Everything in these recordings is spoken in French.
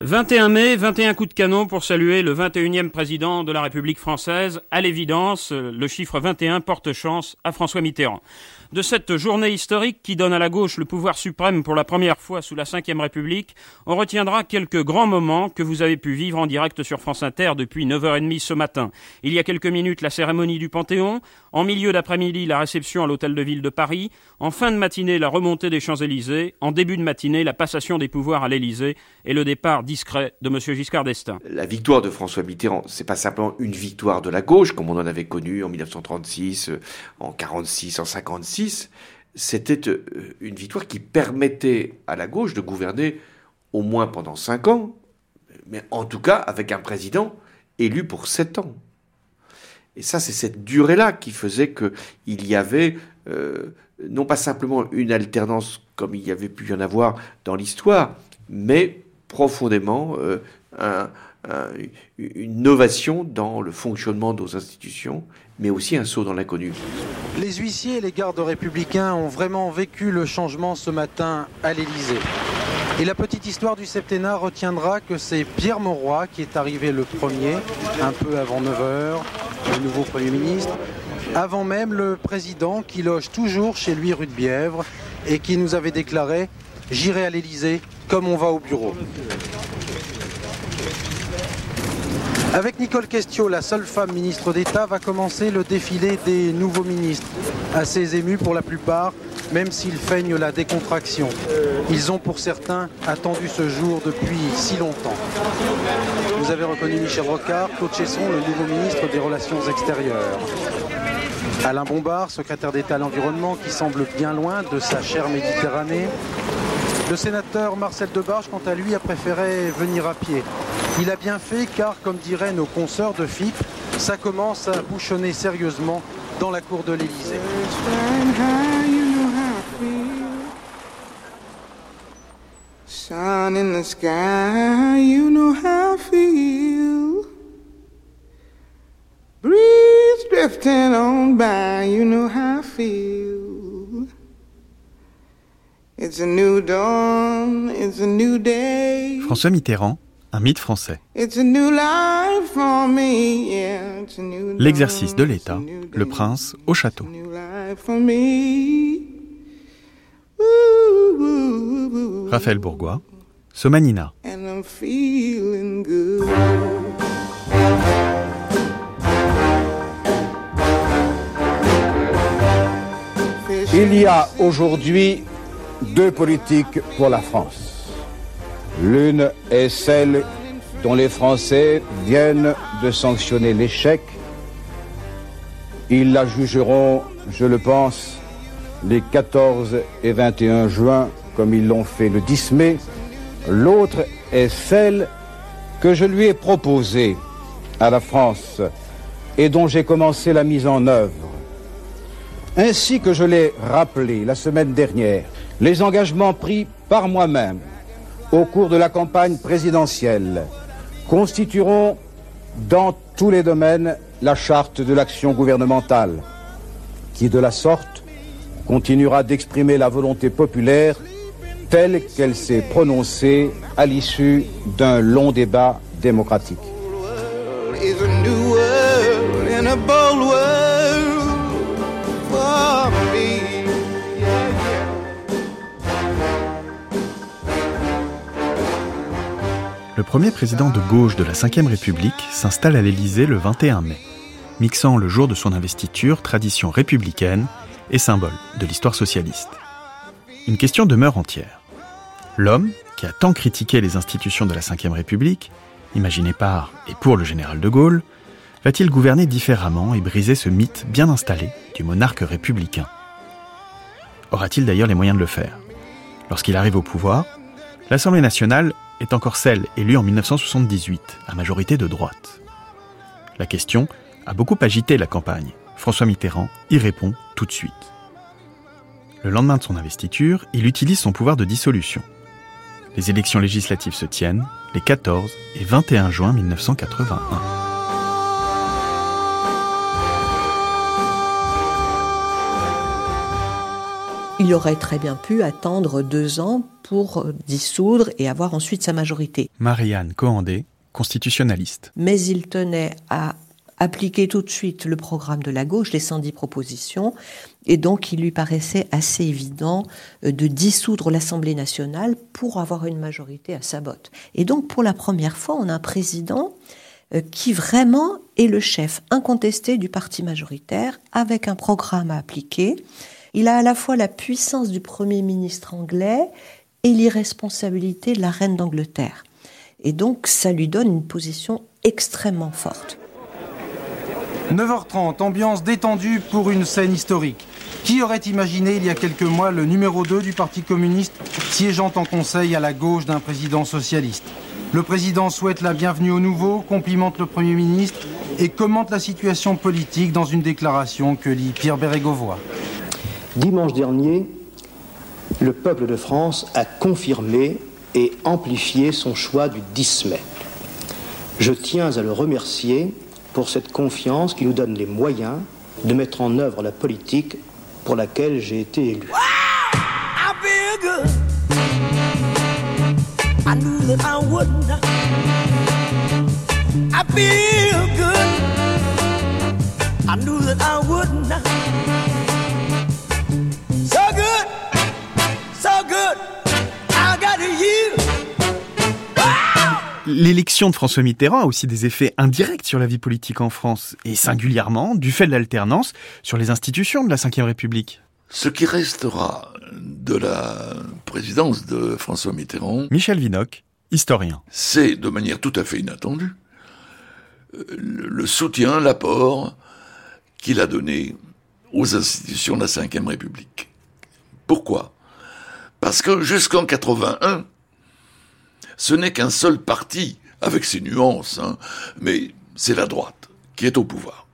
21 mai, 21 coups de canon pour saluer le 21e président de la République française. À l'évidence, le chiffre 21 porte chance à François Mitterrand de cette journée historique qui donne à la gauche le pouvoir suprême pour la première fois sous la Ve République, on retiendra quelques grands moments que vous avez pu vivre en direct sur France Inter depuis 9h30 ce matin. Il y a quelques minutes, la cérémonie du Panthéon, en milieu d'après-midi, la réception à l'Hôtel de Ville de Paris, en fin de matinée, la remontée des Champs-Élysées, en début de matinée, la passation des pouvoirs à l'Élysée et le départ discret de M. Giscard d'Estaing. La victoire de François Mitterrand, c'est pas simplement une victoire de la gauche, comme on en avait connu en 1936, en 46, en 56, c'était euh, une victoire qui permettait à la gauche de gouverner au moins pendant cinq ans, mais en tout cas avec un président élu pour sept ans. Et ça, c'est cette durée-là qui faisait qu'il y avait euh, non pas simplement une alternance comme il y avait pu y en avoir dans l'histoire, mais profondément euh, une innovation dans le fonctionnement de nos institutions mais aussi un saut dans l'inconnu. Les huissiers et les gardes républicains ont vraiment vécu le changement ce matin à l'Élysée. Et la petite histoire du septennat retiendra que c'est Pierre Mauroy qui est arrivé le premier, un peu avant 9h, le nouveau Premier ministre, avant même le président qui loge toujours chez lui rue de Bièvre et qui nous avait déclaré J'irai à l'Élysée comme on va au bureau. Avec Nicole Questio, la seule femme ministre d'État, va commencer le défilé des nouveaux ministres, assez émus pour la plupart, même s'ils feignent la décontraction. Ils ont pour certains attendu ce jour depuis si longtemps. Vous avez reconnu Michel Rocard, Claude Chesson, le nouveau ministre des Relations extérieures. Alain Bombard, secrétaire d'État à l'environnement, qui semble bien loin de sa chère Méditerranée. Le sénateur Marcel Debarge, quant à lui, a préféré venir à pied. Il a bien fait car, comme diraient nos consoeurs de FIP, ça commence à bouchonner sérieusement dans la cour de l'Élysée. Sun in the sky, you know how I feel. Breeze drifting on by, you know how I feel. It's a new dawn, it's a new day. François Mitterrand un mythe français. L'exercice de l'État, le prince au château. Raphaël Bourgois, Somanina. Il y a aujourd'hui deux politiques pour la France. L'une est celle dont les Français viennent de sanctionner l'échec. Ils la jugeront, je le pense, les 14 et 21 juin, comme ils l'ont fait le 10 mai. L'autre est celle que je lui ai proposée à la France et dont j'ai commencé la mise en œuvre. Ainsi que je l'ai rappelé la semaine dernière, les engagements pris par moi-même au cours de la campagne présidentielle constitueront dans tous les domaines la charte de l'action gouvernementale, qui de la sorte continuera d'exprimer la volonté populaire telle qu'elle s'est prononcée à l'issue d'un long débat démocratique. Premier président de gauche de la Ve République s'installe à l'Élysée le 21 mai, mixant le jour de son investiture tradition républicaine et symbole de l'histoire socialiste. Une question demeure entière. L'homme, qui a tant critiqué les institutions de la Ve République, imaginé par et pour le général de Gaulle, va-t-il gouverner différemment et briser ce mythe bien installé du monarque républicain? Aura-t-il d'ailleurs les moyens de le faire? Lorsqu'il arrive au pouvoir, l'Assemblée nationale est encore celle élue en 1978, à majorité de droite. La question a beaucoup agité la campagne. François Mitterrand y répond tout de suite. Le lendemain de son investiture, il utilise son pouvoir de dissolution. Les élections législatives se tiennent les 14 et 21 juin 1981. Il aurait très bien pu attendre deux ans pour dissoudre et avoir ensuite sa majorité. Marianne Cohandé, constitutionnaliste. Mais il tenait à appliquer tout de suite le programme de la gauche, les 110 propositions, et donc il lui paraissait assez évident euh, de dissoudre l'Assemblée nationale pour avoir une majorité à sa botte. Et donc pour la première fois, on a un président euh, qui vraiment est le chef incontesté du parti majoritaire, avec un programme à appliquer, il a à la fois la puissance du Premier ministre anglais et l'irresponsabilité de la reine d'Angleterre. Et donc ça lui donne une position extrêmement forte. 9h30, ambiance détendue pour une scène historique. Qui aurait imaginé il y a quelques mois le numéro 2 du Parti communiste siégeant en conseil à la gauche d'un président socialiste? Le président souhaite la bienvenue au nouveau, complimente le Premier ministre et commente la situation politique dans une déclaration que lit Pierre Bérégovoy. Dimanche dernier, le peuple de France a confirmé et amplifié son choix du 10 mai. Je tiens à le remercier pour cette confiance qui nous donne les moyens de mettre en œuvre la politique pour laquelle j'ai été élu. L'élection de François Mitterrand a aussi des effets indirects sur la vie politique en France, et singulièrement, du fait de l'alternance, sur les institutions de la Ve République. Ce qui restera de la présidence de François Mitterrand... Michel Vinocq, historien. C'est, de manière tout à fait inattendue, le soutien, l'apport qu'il a donné aux institutions de la Ve République. Pourquoi? Parce que jusqu'en 81, ce n'est qu'un seul parti, avec ses nuances, hein, mais c'est la droite qui est au pouvoir.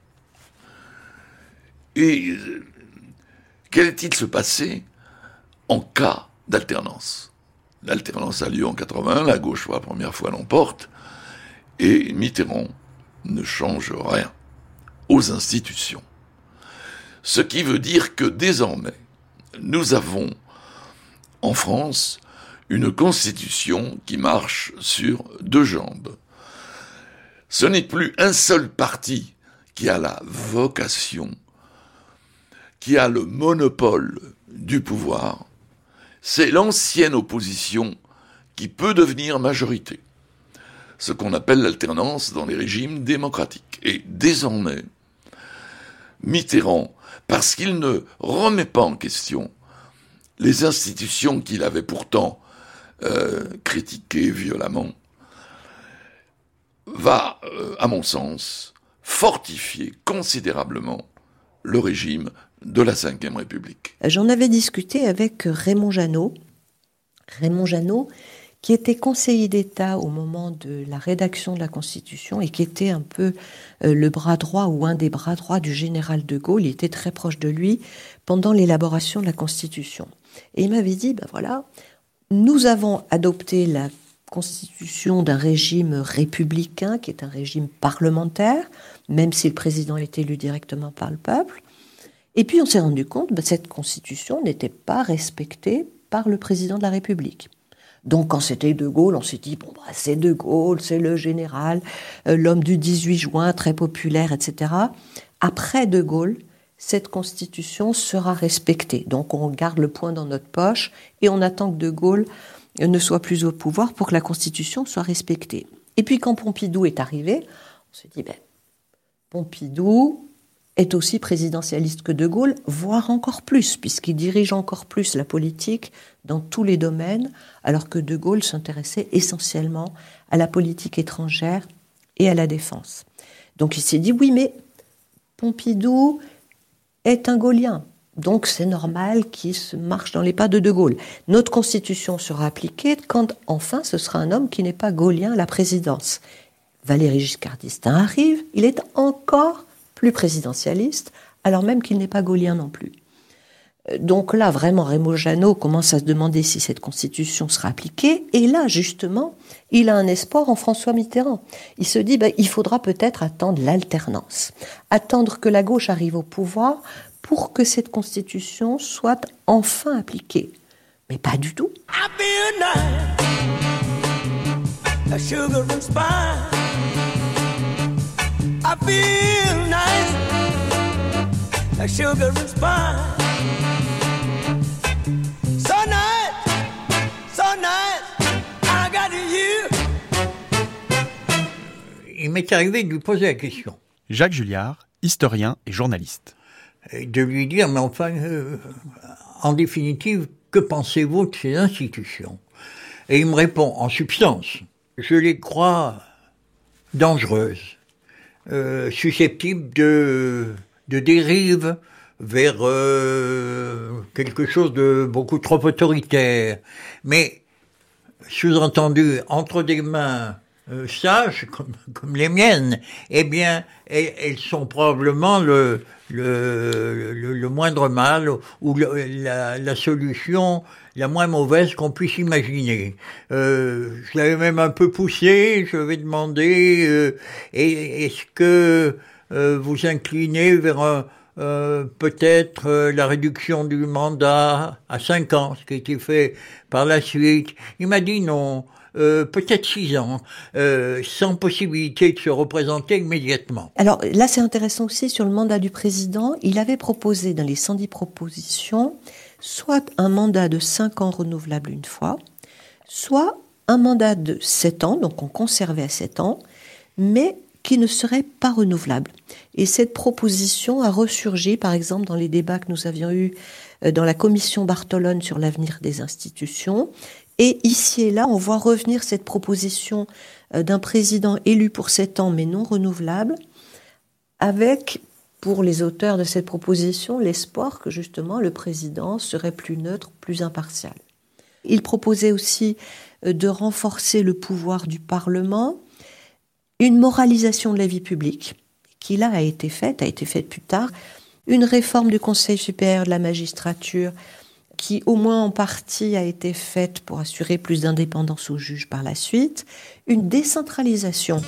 Et euh, qu'allait-il se passer en cas d'alternance? L'alternance a lieu en 81, la gauche pour la première fois l'emporte, et Mitterrand ne change rien aux institutions. Ce qui veut dire que désormais, nous avons en France une constitution qui marche sur deux jambes. Ce n'est plus un seul parti qui a la vocation, qui a le monopole du pouvoir, c'est l'ancienne opposition qui peut devenir majorité. Ce qu'on appelle l'alternance dans les régimes démocratiques. Et désormais, Mitterrand, parce qu'il ne remet pas en question les institutions qu'il avait pourtant euh, critiqué violemment, va, euh, à mon sens, fortifier considérablement le régime de la Ve République. J'en avais discuté avec Raymond Janot. Raymond Janot, qui était conseiller d'État au moment de la rédaction de la Constitution et qui était un peu euh, le bras droit ou un des bras droits du général de Gaulle. Il était très proche de lui pendant l'élaboration de la Constitution. Et il m'avait dit, ben voilà, nous avons adopté la constitution d'un régime républicain, qui est un régime parlementaire, même si le président est élu directement par le peuple. Et puis on s'est rendu compte que ben, cette constitution n'était pas respectée par le président de la République. Donc quand c'était De Gaulle, on s'est dit, bon, bah, c'est De Gaulle, c'est le général, euh, l'homme du 18 juin, très populaire, etc. Après De Gaulle, cette constitution sera respectée. Donc on garde le point dans notre poche et on attend que De Gaulle ne soit plus au pouvoir pour que la constitution soit respectée. Et puis quand Pompidou est arrivé, on se dit, ben, Pompidou est aussi présidentialiste que De Gaulle, voire encore plus, puisqu'il dirige encore plus la politique dans tous les domaines, alors que De Gaulle s'intéressait essentiellement à la politique étrangère et à la défense. Donc il s'est dit, oui, mais Pompidou est un Gaullien. Donc c'est normal qu'il se marche dans les pas de De Gaulle. Notre constitution sera appliquée quand enfin ce sera un homme qui n'est pas gaullien à la présidence. Valéry Giscard d'Estaing arrive, il est encore plus présidentialiste, alors même qu'il n'est pas gaullien non plus. Donc là, vraiment, Raymond Jeannot commence à se demander si cette constitution sera appliquée. Et là, justement, il a un espoir en François Mitterrand. Il se dit, ben, il faudra peut-être attendre l'alternance, attendre que la gauche arrive au pouvoir pour que cette constitution soit enfin appliquée. Mais pas du tout. Il m'est arrivé de lui poser la question. Jacques Julliard, historien et journaliste. de lui dire, mais enfin, euh, en définitive, que pensez-vous de ces institutions? Et il me répond, en substance, je les crois dangereuses, euh, susceptibles de, de dérive vers euh, quelque chose de beaucoup trop autoritaire. Mais, sous-entendu, entre des mains euh, sages comme, comme, les miennes, eh bien, elles, sont probablement le, le, le, le moindre mal ou la, la, solution la moins mauvaise qu'on puisse imaginer. Euh, je l'avais même un peu poussé, je vais demander, euh, est-ce que euh, vous inclinez vers un, euh, peut-être euh, la réduction du mandat à 5 ans, ce qui a été fait par la suite? Il m'a dit non, euh, peut-être 6 ans, euh, sans possibilité de se représenter immédiatement. Alors là, c'est intéressant aussi sur le mandat du président. Il avait proposé dans les 110 propositions soit un mandat de 5 ans renouvelable une fois, soit un mandat de 7 ans, donc on conservait à 7 ans, mais qui ne serait pas renouvelable. Et cette proposition a ressurgi, par exemple, dans les débats que nous avions eus euh, dans la commission Bartolone sur l'avenir des institutions. Et ici et là, on voit revenir cette proposition euh, d'un président élu pour sept ans mais non renouvelable, avec, pour les auteurs de cette proposition, l'espoir que justement le président serait plus neutre, plus impartial. Il proposait aussi euh, de renforcer le pouvoir du Parlement, une moralisation de la vie publique, qui là a été faite, a été faite plus tard, une réforme du Conseil supérieur de la magistrature, qui au moins en partie a été faite pour assurer plus d'indépendance aux juges par la suite, une décentralisation.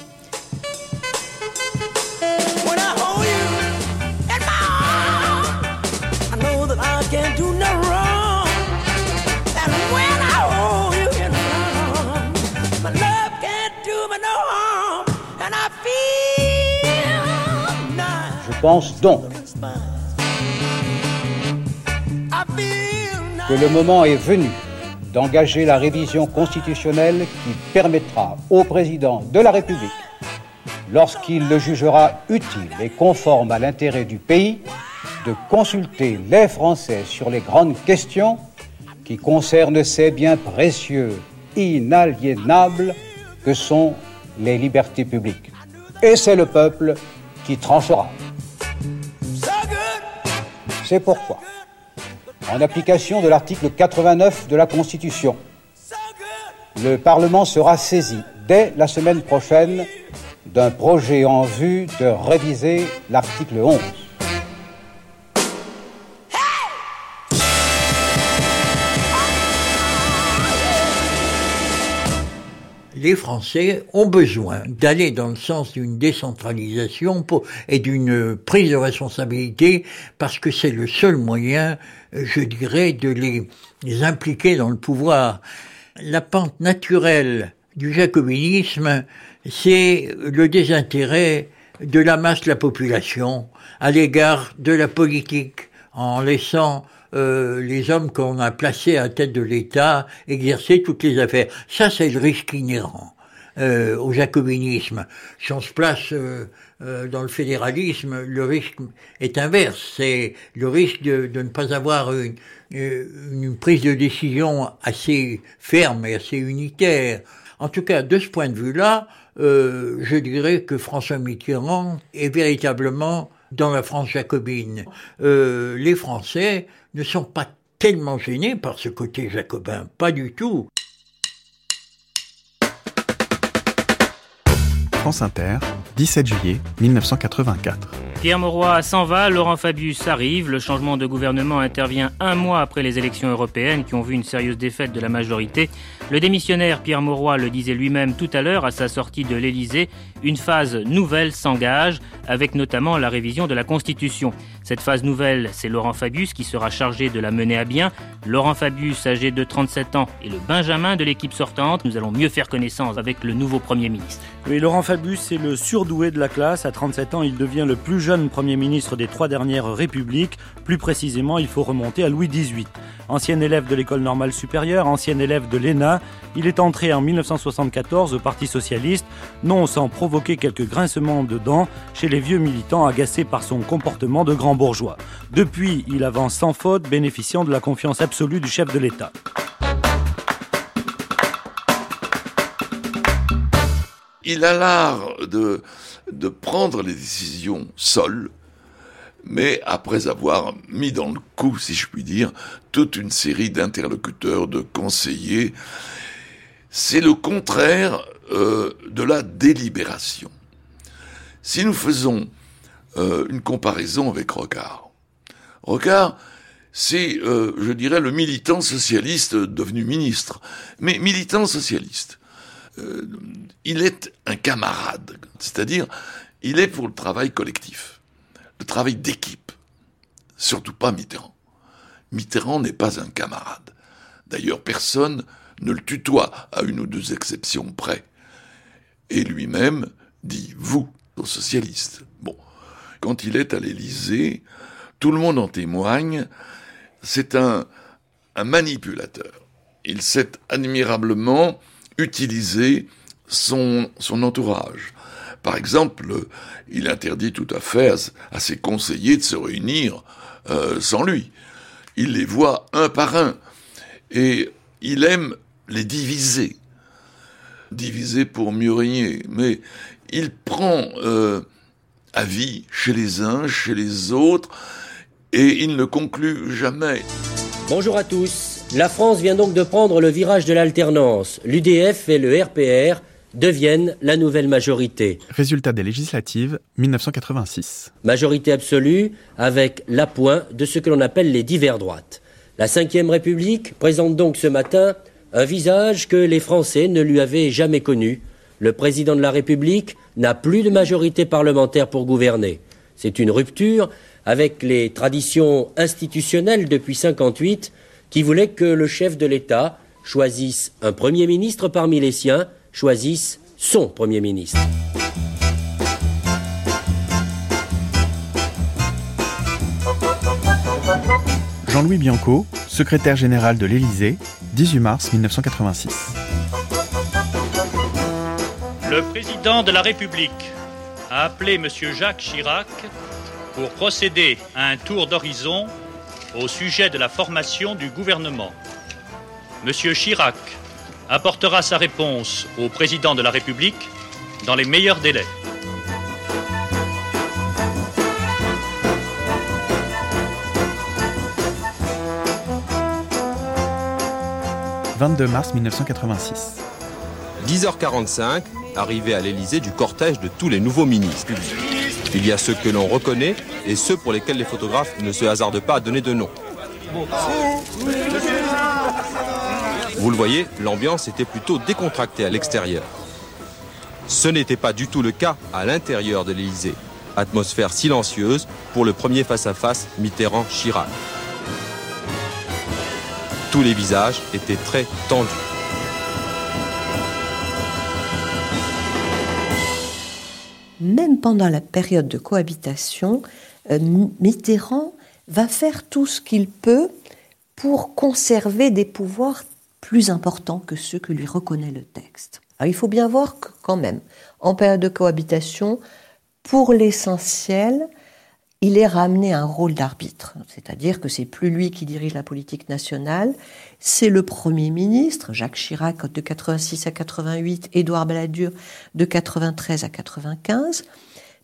Je pense donc le moment est venu d'engager la révision constitutionnelle qui permettra au président de la République, lorsqu'il le jugera utile et conforme à l'intérêt du pays, de consulter les Français sur les grandes questions qui concernent ces biens précieux, inaliénables, que sont les libertés publiques. Et c'est le peuple qui tranchera. C'est pourquoi, en application de l'article 89 de la Constitution, le Parlement sera saisi dès la semaine prochaine d'un projet en vue de réviser l'article 11. les Français ont besoin d'aller dans le sens d'une décentralisation et d'une prise de responsabilité parce que c'est le seul moyen, je dirais, de les, les, impliquer dans le pouvoir. La pente naturelle du jacobinisme, c'est le désintérêt de la masse de la population à l'égard de la politique en laissant euh, les hommes qu'on a placés à tête de l'État exercer toutes les affaires. Ça, c'est le risque inhérent euh, au jacobinisme. Si on se place euh, euh, dans le fédéralisme, le risque est inverse. C'est le risque de, ne pas avoir une, une prise de décision assez ferme et assez unitaire. En tout cas, de ce point de vue-là, euh, je dirais que François Mitterrand est véritablement dans la France jacobine. Euh, les Français ne sont pas tellement gênés par ce côté jacobin, pas du tout. France Inter, 17 juillet 1984. Pierre Mauroy s'en va, Laurent Fabius arrive. Le changement de gouvernement intervient un mois après les élections européennes qui ont vu une sérieuse défaite de la majorité. Le démissionnaire Pierre Mauroy le disait lui-même tout à l'heure à sa sortie de l'Élysée. Une phase nouvelle s'engage, avec notamment la révision de la Constitution. Cette phase nouvelle, c'est Laurent Fabius qui sera chargé de la mener à bien. Laurent Fabius, âgé de 37 ans, est le Benjamin de l'équipe sortante. Nous allons mieux faire connaissance avec le nouveau Premier ministre. Oui, Laurent Fabius, c'est le surdoué de la classe. À 37 ans, il devient le plus jeune Premier ministre des trois dernières républiques. Plus précisément, il faut remonter à Louis XVIII. Ancien élève de l'école normale supérieure, ancien élève de l'ENA, il est entré en 1974 au Parti socialiste, non sans provoquer quelques grincements de dents chez les vieux militants agacés par son comportement de grand bourgeois. Depuis, il avance sans faute, bénéficiant de la confiance absolue du chef de l'État. Il a l'art de, de prendre les décisions seul, mais après avoir mis dans le coup, si je puis dire, toute une série d'interlocuteurs, de conseillers. C'est le contraire euh, de la délibération. Si nous faisons euh, une comparaison avec Rocard, Rocard, c'est, euh, je dirais, le militant socialiste devenu ministre, mais militant socialiste. il est un camarade, c'est-à-dire, il est pour le travail collectif le travail d'équipe. Surtout pas Mitterrand. Mitterrand n'est pas un camarade. D'ailleurs, personne ne le tutoie, à une ou deux exceptions près. Et lui-même dit vous, aux socialistes. Bon, quand il est à l'Élysée, tout le monde en témoigne, c'est un, manipulateur. Il sait admirablement utiliser son, son entourage. Par exemple, il interdit tout à fait à, ses conseillers de se réunir euh, sans lui. Il les voit un par un. Et il aime les diviser. Diviser pour mieux régner. Mais il prend euh, avis chez les uns, chez les autres, et il ne conclut jamais. Bonjour à tous. La France vient donc de prendre le virage de l'alternance. L'UDF et le RPR deviennent la nouvelle majorité. Résultat des législatives 1986. Majorité absolue avec l'appoint de ce que l'on appelle les divers droites. La Ve République présente donc ce matin un visage que les Français ne lui avaient jamais connu. Le président de la République n'a plus de majorité parlementaire pour gouverner. C'est une rupture avec les traditions institutionnelles depuis 58 qui voulaient que le chef de l'État choisisse un Premier ministre parmi les siens choisissent son Premier ministre. Jean-Louis Bianco, secrétaire général de l'Élysée, 18 mars 1986. Le président de la République a appelé M. Jacques Chirac pour procéder à un tour d'horizon au sujet de la formation du gouvernement. M. Chirac apportera sa réponse au président de la République dans les meilleurs délais. « 22 mars 1986. 10h45, arrivée à l'Élysée du cortège de tous les nouveaux ministres. Il y a ceux que l'on reconnaît et ceux pour lesquels les photographes ne se hasardent pas à donner de nom. Vous le voyez, l'ambiance était plutôt décontractée à l'extérieur. Ce n'était pas du tout le cas à l'intérieur de l'Élysée. Atmosphère silencieuse pour le premier face-à-face Mitterrand-Chirac. Tous les visages étaient très tendus. Même pendant la période de cohabitation, euh, Mitterrand va faire tout ce qu'il peut pour conserver des pouvoirs plus importants que ceux que lui reconnaît le texte. Il faut bien voir que quand même, en période de cohabitation, pour l'essentiel, il est ramené à un rôle d'arbitre, c'est-à-dire que c'est plus lui qui dirige la politique nationale, c'est le Premier ministre, Jacques Chirac de 86 à 88, Édouard Balladur de 93 à 95,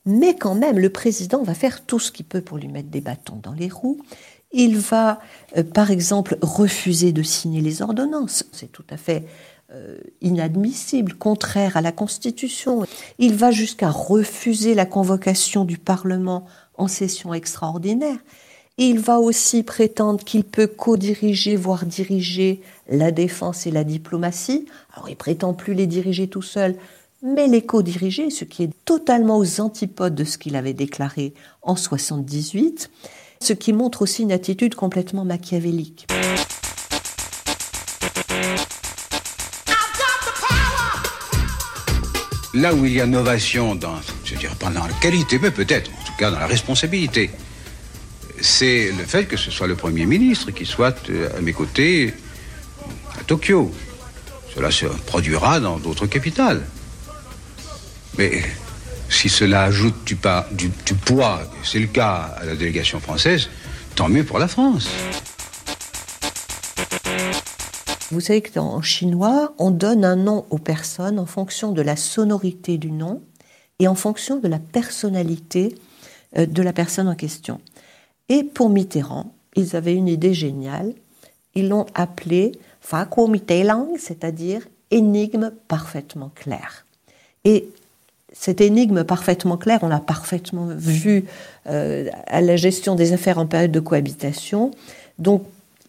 mais quand même le président va faire tout ce qu'il peut pour lui mettre des bâtons dans les roues, il va, euh, par exemple, refuser de signer les ordonnances. C'est tout à fait euh, inadmissible, contraire à la Constitution. Il va jusqu'à refuser la convocation du Parlement en session extraordinaire. Et il va aussi prétendre qu'il peut co-diriger, voire diriger la défense et la diplomatie. Alors il prétend plus les diriger tout seul, mais les co-diriger, ce qui est totalement aux antipodes de ce qu'il avait déclaré en 78, ce qui montre aussi une attitude complètement machiavélique. Là où il y a innovation dans, je veux dire, pas dans la qualité, mais peut-être, en tout cas dans la responsabilité, c'est le fait que ce soit le Premier ministre qui soit euh, à mes côtés à Tokyo. Cela se produira dans d'autres capitales. Mais si cela ajoute du, poids, c'est le cas à la délégation française, tant mieux pour la France. Vous savez que en chinois, on donne un nom aux personnes en fonction de la sonorité du nom et en fonction de la personnalité euh, de la personne en question. Et pour Mitterrand, ils avaient une idée géniale. Ils l'ont appelé Fakuo Lang, c'est-à-dire énigme parfaitement claire. Et cette énigme parfaitement claire, on l'a parfaitement vu euh, à la gestion des affaires en période de cohabitation. Donc,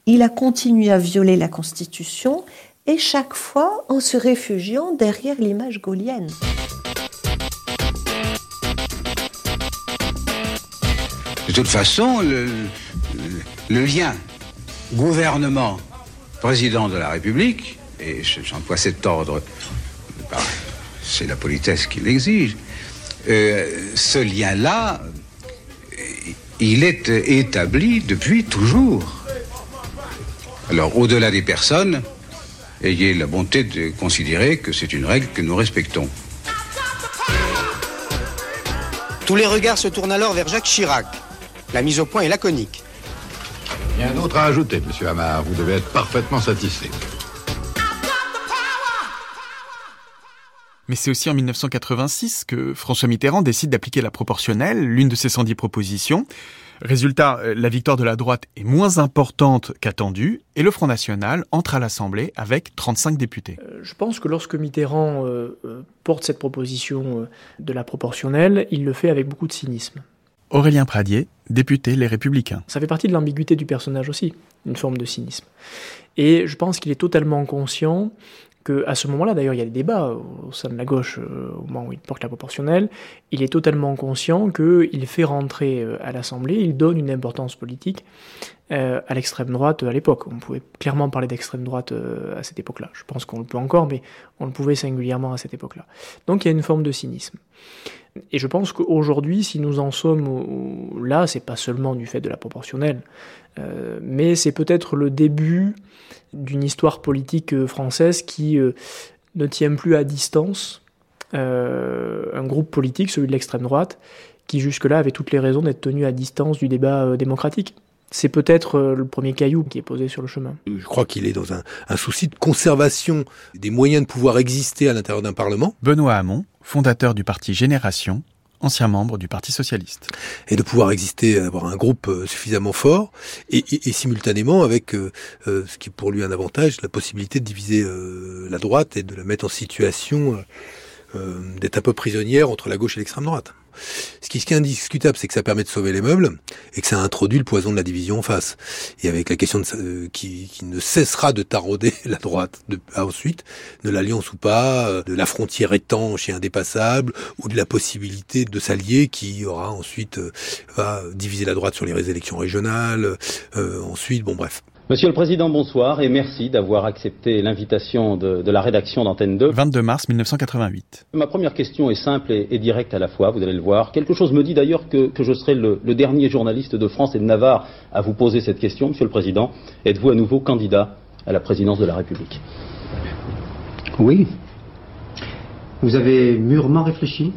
il a continué à violer la Constitution et chaque fois en se réfugiant derrière l'image gaulienne. De toute façon, le, lien gouvernement, président de la République, et j'emploie cet ordre, bah, c'est la politesse qui l'exige, euh, ce lien-là, il est établi depuis toujours. Alors, au-delà des personnes, ayez la bonté de considérer que c'est une règle que nous respectons. Tous les regards se tournent alors vers Jacques Chirac, la mise au point est laconique. Rien d'autre à ajouter, monsieur Hamar. Vous devez être parfaitement satisfait. Mais c'est aussi en 1986 que François Mitterrand décide d'appliquer la proportionnelle, l'une de ses 110 propositions. Résultat, euh, la victoire de la droite est moins importante qu'attendue et le Front National entre à l'Assemblée avec 35 députés. Euh, je pense que lorsque Mitterrand euh, porte cette proposition de la proportionnelle, il le fait avec beaucoup de cynisme. Aurélien Pradier, député Les Républicains. Ça fait partie de l'ambiguïté du personnage aussi, une forme de cynisme. Et je pense qu'il est totalement conscient à ce moment-là, d'ailleurs, il y a des débats au sein de la gauche euh, au moment où il porte la proportionnelle, il est totalement conscient qu'il fait rentrer euh, à l'Assemblée, il donne une importance politique euh, à l'extrême droite à l'époque. On pouvait clairement parler d'extrême droite à cette époque-là. Je pense qu'on le peut encore, mais on le pouvait singulièrement à cette époque-là. Donc il y a une forme de cynisme. Et je pense qu'aujourd'hui, si nous en sommes là, c'est pas seulement du fait de la proportionnelle, euh, mais c'est peut-être le début d'une histoire politique euh, française qui euh, ne tient plus à distance un groupe politique, celui de l'extrême droite, qui jusque-là avait toutes les raisons d'être tenu à distance du débat démocratique. C'est peut-être le premier caillou qui est posé sur le chemin. Je crois qu'il est dans un, un, souci de conservation des moyens de pouvoir exister à l'intérieur d'un Parlement. Benoît Hamon, fondateur du parti Génération, ancien membre du Parti socialiste. Et de pouvoir exister, avoir un groupe euh, suffisamment fort, et, et, et simultanément avec euh, euh, ce qui est pour lui un avantage, la possibilité de diviser la droite et de la mettre en situation d'être un peu prisonnière entre la gauche et l'extrême droite. Ce qui, est indiscutable, c'est que ça permet de sauver les meubles et que ça introduit le poison de la division en face. Et avec la question euh, qui, ne cessera de tarauder la droite de, ensuite, de l'alliance ou pas, euh, de la frontière étanche et indépassable, ou de la possibilité de s'allier qui aura ensuite euh, va diviser la droite sur les élections régionales. ensuite, bon bref. Monsieur le Président, bonsoir et merci d'avoir accepté l'invitation de, la rédaction d'Antenne 2. 22 mars 1988. Ma première question est simple et, directe à la fois, vous allez le voir. Quelque chose me dit d'ailleurs que, je serai le, le, dernier journaliste de France et de Navarre à vous poser cette question, Monsieur le Président. Êtes-vous à nouveau candidat à la présidence de la République? Oui. Vous avez mûrement réfléchi?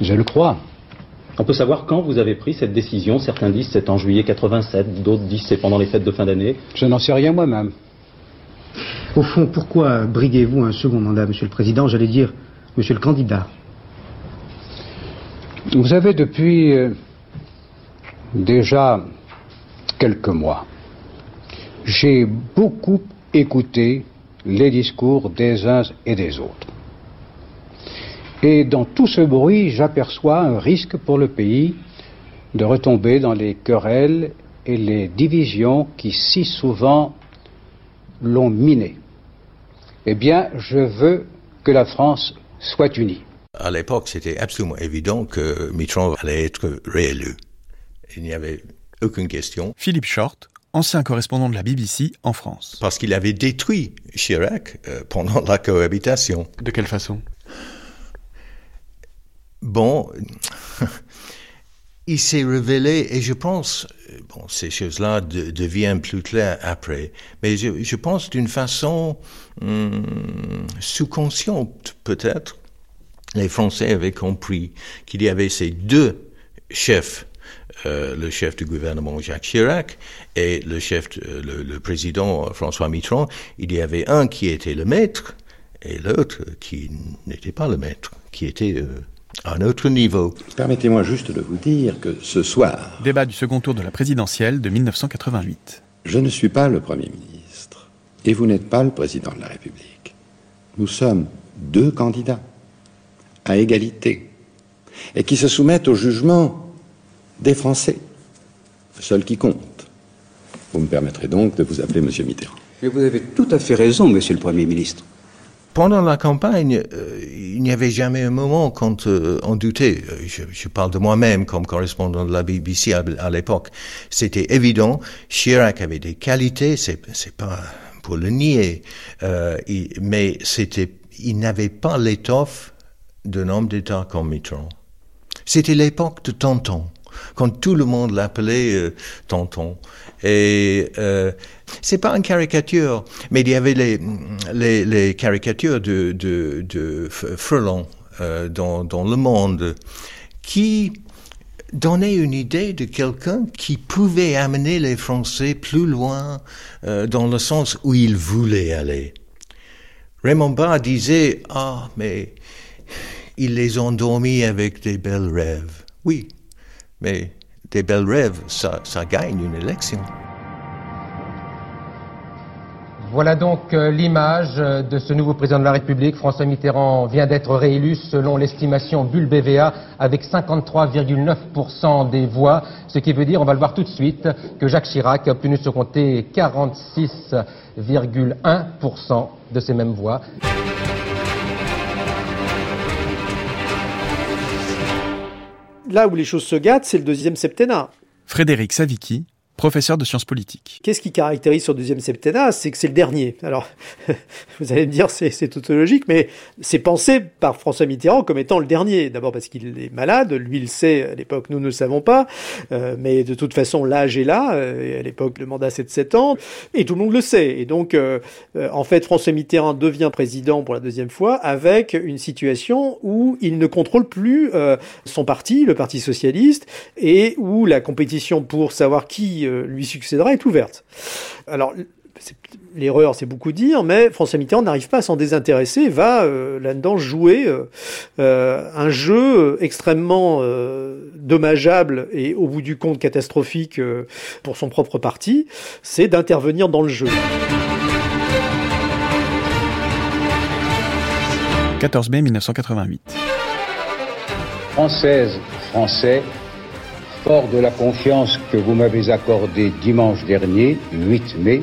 Je le crois. On peut savoir quand vous avez pris cette décision. Certains disent c'est en juillet 87, d'autres disent c'est pendant les fêtes de fin d'année. Je n'en sais rien moi-même. Au fond, pourquoi briguez-vous un second mandat, Monsieur le Président? J'allais dire, Monsieur le candidat. Vous savez, depuis euh, déjà quelques mois, j'ai beaucoup écouté les discours des uns et des autres. Et dans tout ce bruit, j'aperçois un risque pour le pays de retomber dans les querelles et les divisions qui si souvent l'ont miné. Eh bien, je veux que la France soit unie. À l'époque, c'était absolument évident que Mitterrand allait être réélu. Il n'y avait aucune question. Philippe Short, ancien correspondant de la BBC en France. Parce qu'il avait détruit Chirac euh, pendant la cohabitation. De quelle façon? Bon, il s'est révélé, et je pense, bon, ces choses-là deviennent plus claires après, mais je, je pense d'une façon hum, sous-consciente peut-être, les Français avaient compris qu'il y avait ces deux chefs euh, le chef du gouvernement Jacques Chirac et le chef, euh, le, président François Mitterrand, il y avait un qui était le maître et l'autre qui n'était pas le maître, qui était euh, un autre niveau. Permettez-moi juste de vous dire que ce soir... Débat du second tour de la présidentielle de 1988. Je ne suis pas le Premier ministre et vous n'êtes pas le Président de la République. Nous sommes deux candidats à égalité et qui se soumettent au jugement des Français, seul qui compte. Vous me permettrez donc de vous appeler Monsieur Mitterrand. Mais vous avez tout à fait raison, Monsieur le Premier ministre. Pendant la campagne, euh, il n'y avait jamais un moment quand euh, on doutait. Euh, je, parle de moi-même comme correspondant de la BBC à, l'époque. C'était évident. Chirac avait des qualités, c'est, c'est pas pour le nier, mais c'était, il n'avait pas l'étoffe d'un homme d'État comme Mitterrand. C'était l'époque de Tonton quand tout le monde l'appelait euh, tonton. Et euh, c'est pas une caricature, mais il y avait les, caricatures de, de, Furlong euh, dans, Le Monde qui donnaient une idée de quelqu'un qui pouvait amener les Français plus loin euh, dans le sens où ils voulaient aller. Raymond Barre disait Ah, mais ils les ont dormis avec des belles rêves. Oui, mais des belles rêves, ça, gagne une élection. Voilà donc euh, l'image euh, de ce nouveau président de la République. François Mitterrand vient d'être réélu selon l'estimation Bull BVA avec 53,9% des voix, ce qui veut dire, on va le voir tout de suite, que Jacques Chirac a obtenu ce compter 46,1% de ces mêmes voix. Là où les choses se gâtent, c'est le deuxième septennat. Frédéric Savicki, Qu'est-ce qui caractérise ce deuxième septennat? C'est que c'est le dernier. Alors, vous allez me dire, c'est tautologique, mais c'est pensé par François Mitterrand comme étant le dernier. D'abord parce qu'il est malade, lui il sait, à l'époque nous ne le savons pas, euh, mais de toute façon l'âge est là, euh, à l'époque le mandat c'est de 7 ans, et tout le monde le sait. Et donc, euh, en fait, François Mitterrand devient président pour la deuxième fois avec une situation où il ne contrôle plus son parti, le Parti Socialiste, et où la compétition pour savoir qui lui succédera est ouverte. Alors, l'erreur, c'est beaucoup dire, mais François Mitterrand n'arrive pas à s'en désintéresser, va euh, là-dedans jouer euh, euh, un jeu extrêmement dommageable et au bout du compte catastrophique pour son propre parti, c'est d'intervenir dans le jeu. 14 mai 1988. Française, Français, Fort de la confiance que vous m'avez accordée dimanche dernier, 8 mai,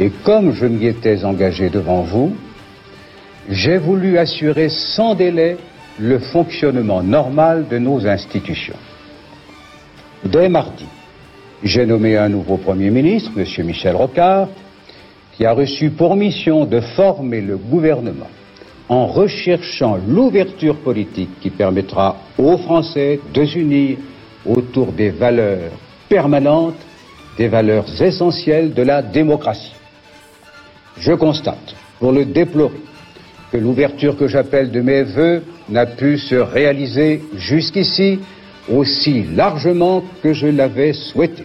et comme je m'y étais engagé devant vous, j'ai voulu assurer sans délai le fonctionnement normal de nos institutions. Dès mardi, j'ai nommé un nouveau Premier ministre, M. Michel Rocard, qui a reçu pour mission de former le gouvernement en recherchant l'ouverture politique qui permettra aux Français de s'unir autour des valeurs permanentes, des valeurs essentielles de la démocratie. Je constate, pour le déplorer, que l'ouverture que j'appelle de mes voeux n'a pu se réaliser jusqu'ici aussi largement que je l'avais souhaité.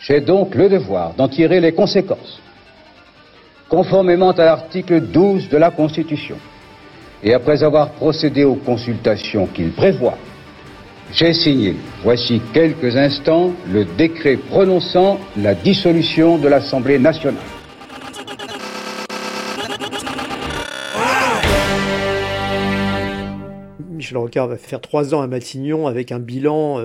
J'ai donc le devoir d'en tirer les conséquences. Conformément à l'article 12 de la Constitution, et après avoir procédé aux consultations qu'il prévoit, j'ai signé, voici quelques instants, le décret prononçant la dissolution de l'Assemblée nationale. Michel Rocard va faire trois ans à Matignon avec un bilan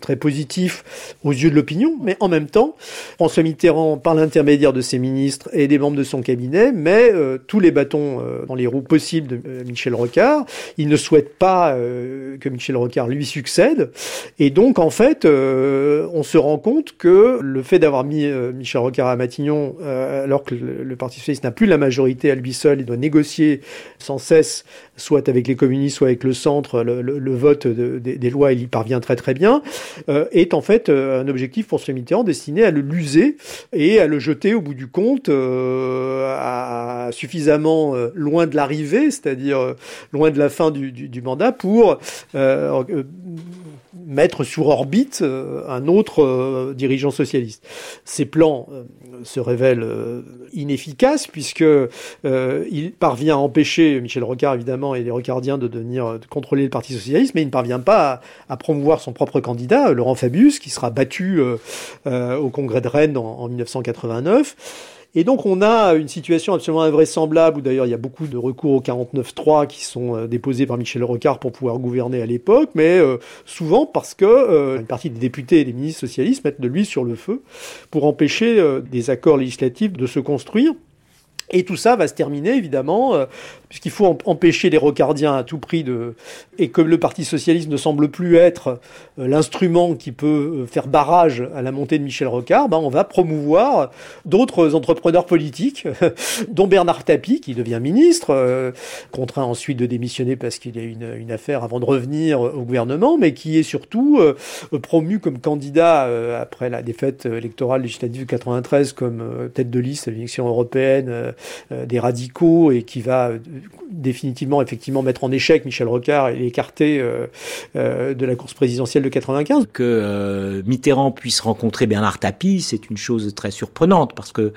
très positif aux yeux de l'opinion, mais en même temps, François Mitterrand, par l'intermédiaire de ses ministres et des membres de son cabinet, met tous les bâtons dans les roues possibles de Michel Rocard. Il ne souhaite pas que Michel Rocard lui succède, et donc en fait, on se rend compte que le fait d'avoir mis Michel Rocard à Matignon, alors que le, Parti socialiste n'a plus la majorité à lui seul, il doit négocier sans cesse, soit avec les communistes, soit avec le centre, le, vote des lois, il y parvient très très bien, euh, est en fait euh, un objectif pour ce Mitterrand destiné à le l'user et à le jeter au bout du compte euh, suffisamment loin de l'arrivée, c'est-à-dire loin de la fin du mandat, pour mettre sur orbite un autre dirigeant socialiste. Ces plans se révèlent inefficaces puisque il parvient à empêcher Michel Rocard évidemment et les Rocardiens de devenir de contrôler le Parti socialiste, mais il ne parvient pas à, promouvoir son propre candidat, Laurent Fabius, qui sera battu euh, euh, au Congrès de Rennes en, en 1989. Et donc on a une situation absolument invraisemblable, où d'ailleurs il y a beaucoup de recours au 49-3 qui sont euh, déposés par Michel Rocard pour pouvoir gouverner à l'époque, mais souvent parce que une partie des députés et des ministres socialistes mettent de l'huile sur le feu pour empêcher des accords législatifs de se construire. Et tout ça va se terminer évidemment puisqu'il faut empêcher les rocardiens à tout prix de et que le Parti socialiste ne semble plus être euh, l'instrument qui peut euh, faire barrage à la montée de Michel Rocard, ben on va promouvoir d'autres entrepreneurs politiques, dont Bernard Tapie qui devient ministre, euh, contraint ensuite de démissionner parce qu'il a une, une affaire avant de revenir au gouvernement, mais qui est surtout promu comme candidat après la défaite électorale législative de 93 comme tête de liste à l'élection européenne des radicaux et qui va définitivement effectivement mettre en échec Michel Rocard et l'écarter euh, euh, de la course présidentielle de 95. Que euh, Mitterrand puisse rencontrer Bernard Tapie, c'est une chose très surprenante parce que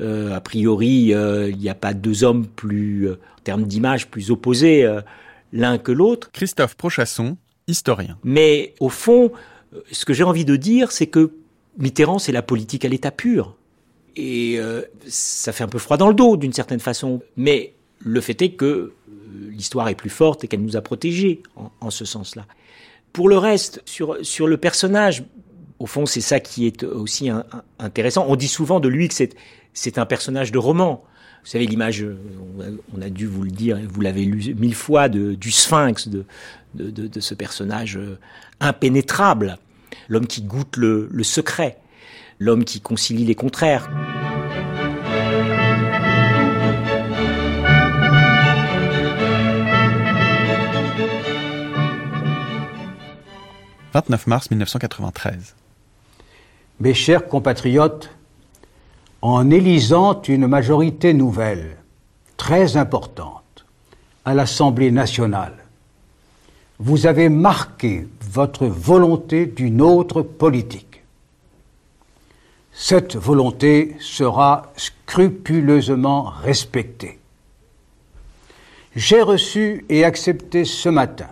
a priori il n'y a pas deux hommes plus en termes d'image plus opposés l'un que l'autre. Christophe Prochasson, historien. Mais au fond, ce que j'ai envie de dire, c'est que Mitterrand, c'est la politique à l'état pur. Et ça fait un peu froid dans le dos d'une certaine façon. Mais le fait est que euh, l'histoire est plus forte et qu'elle nous a protégés en, ce sens-là. Pour le reste, sur, sur le personnage, au fond, c'est ça qui est aussi intéressant. On dit souvent de lui que c'est un personnage de roman. Vous savez, l'image, on a, dû vous le dire, vous l'avez lu mille fois, de, du sphinx, de, de, de, ce personnage euh, impénétrable, l'homme qui goûte le, le secret, l'homme qui concilie les contraires. 29 mars 1993. Mes chers compatriotes, en élisant une majorité nouvelle, très importante, à l'Assemblée nationale, vous avez marqué votre volonté d'une autre politique. Cette volonté sera scrupuleusement respectée. J'ai reçu et accepté ce matin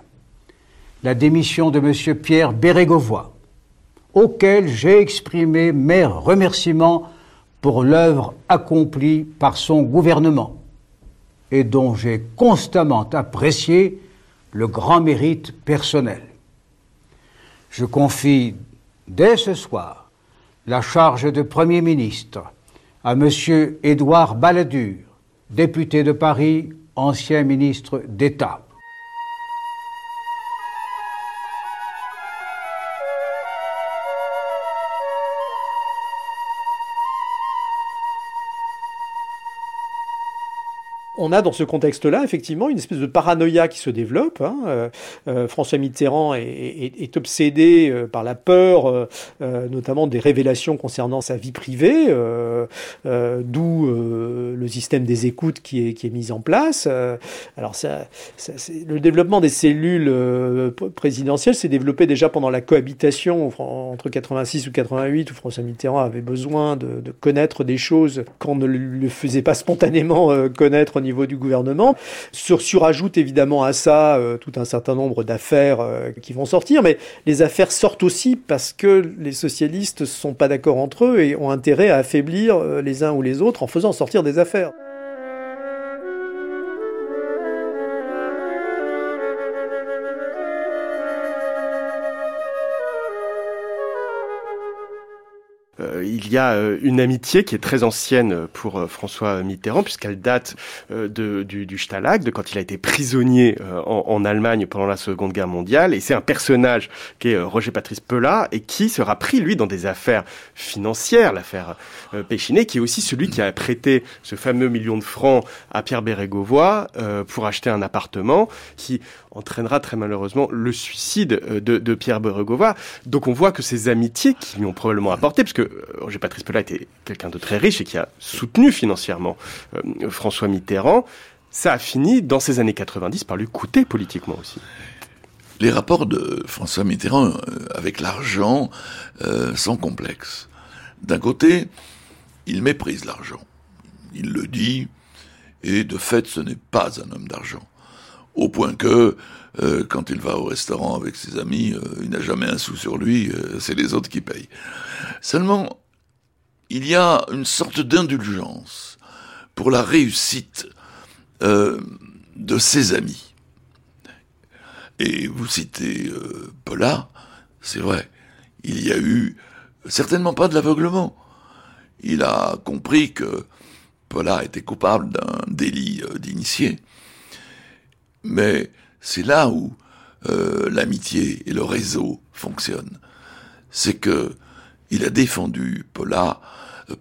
la démission de M. Pierre Bérégovoy, auquel j'ai exprimé mes remerciements pour l'œuvre accomplie par son gouvernement et dont j'ai constamment apprécié le grand mérite personnel. Je confie dès ce soir la charge de Premier ministre à M. Édouard Balladur, député de Paris, ancien ministre d'État. On a dans ce contexte-là, effectivement, une espèce de paranoïa qui se développe. Hein. Euh, euh, François Mitterrand est, obsédé euh, par la peur, notamment des révélations concernant sa vie privée, d'où le système des écoutes qui est, mis en place. alors, ça, le développement des cellules présidentielles s'est développé déjà pendant la cohabitation entre 86 ou 88, où François Mitterrand avait besoin de, de connaître des choses qu'on ne le faisait pas spontanément connaître au niveau niveau du gouvernement. Sur, surajoute évidemment à ça euh, tout un certain nombre d'affaires euh, qui vont sortir, mais les affaires sortent aussi parce que les socialistes ne sont pas d'accord entre eux et ont intérêt à affaiblir euh, les uns ou les autres en faisant sortir des affaires. Il y a une amitié qui est très ancienne pour François Mitterrand, puisqu'elle date de, du, Stalag, de quand il a été prisonnier en, Allemagne pendant la Seconde Guerre mondiale. Et c'est un personnage qui est Roger Patrice Pelat et qui sera pris, lui, dans des affaires financières, l'affaire Péchinet, qui est aussi celui qui a prêté ce fameux million de francs à Pierre Bérégovoy pour acheter un appartement qui entraînera très malheureusement le suicide euh, de, Pierre Beregova. Donc on voit que ces amitiés qui lui ont probablement apporté, parce que euh, Roger Patrice Pelat était quelqu'un de très riche et qui a soutenu financièrement euh, François Mitterrand, ça a fini dans ces années 90 par lui coûter politiquement aussi. Les rapports de François Mitterrand avec l'argent sont complexes. D'un côté, il méprise l'argent. Il le dit, et de fait, ce n'est pas un homme d'argent au point que euh, quand il va au restaurant avec ses amis, euh, il n'a jamais un sou sur lui, euh, c'est les autres qui payent. Seulement, il y a une sorte d'indulgence pour la réussite de ses amis. Et vous citez Paula, c'est vrai, il y a eu certainement pas de l'aveuglement. Il a compris que Paula était coupable d'un délit d'initié mais c'est là où euh, l'amitié et le réseau fonctionnent. C'est que il a défendu Paula euh,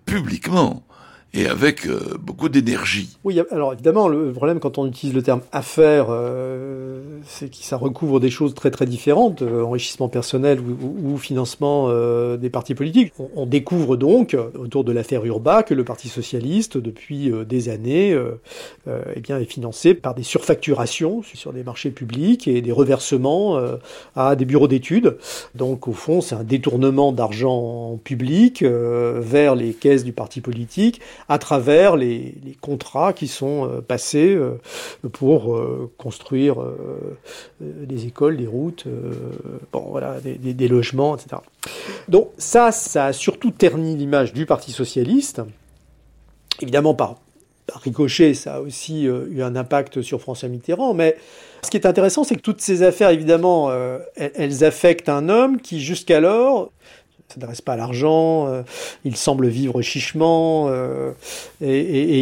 publiquement et avec euh, beaucoup d'énergie. Oui, alors évidemment, le problème quand on utilise le terme affaire, euh, c'est que ça recouvre des choses très très différentes, euh, enrichissement personnel ou, ou financement euh, des partis politiques. On, on, découvre donc, autour de l'affaire Urba, que le Parti socialiste, depuis des années, eh bien, est financé par des surfacturations sur des marchés publics et des reversements à des bureaux d'études. Donc au fond, c'est un détournement d'argent public vers les caisses du parti politique à travers les, contrats qui sont euh, passés euh, pour euh, construire des écoles, des routes, bon, voilà, des, logements, etc. Donc ça, ça a surtout terni l'image du Parti socialiste, évidemment par, ricochet, ça a aussi eu un impact sur François Mitterrand, mais ce qui est intéressant, c'est que toutes ces affaires, évidemment, elles affectent un homme qui, jusqu'alors, s'adresse pas à l'argent, euh, il semble vivre chichement euh, et,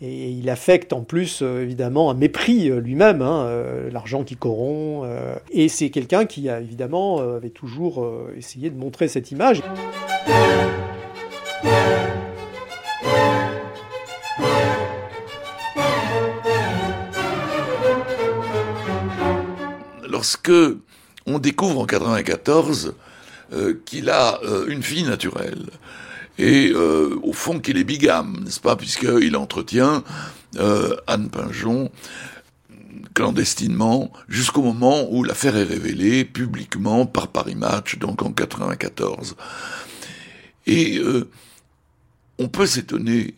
il affecte en plus euh, évidemment un mépris lui-même, hein, l'argent qui corrompt. et c'est quelqu'un qui a évidemment avait toujours essayé de montrer cette image. Lorsque on découvre en 94 euh, qu'il a euh, une fille naturelle. Et euh, au fond qu'il est bigame, n'est-ce pas, puisqu'il entretient Anne Pinjon clandestinement jusqu'au moment où l'affaire est révélée publiquement par Paris Match, donc en 94. Et on peut s'étonner,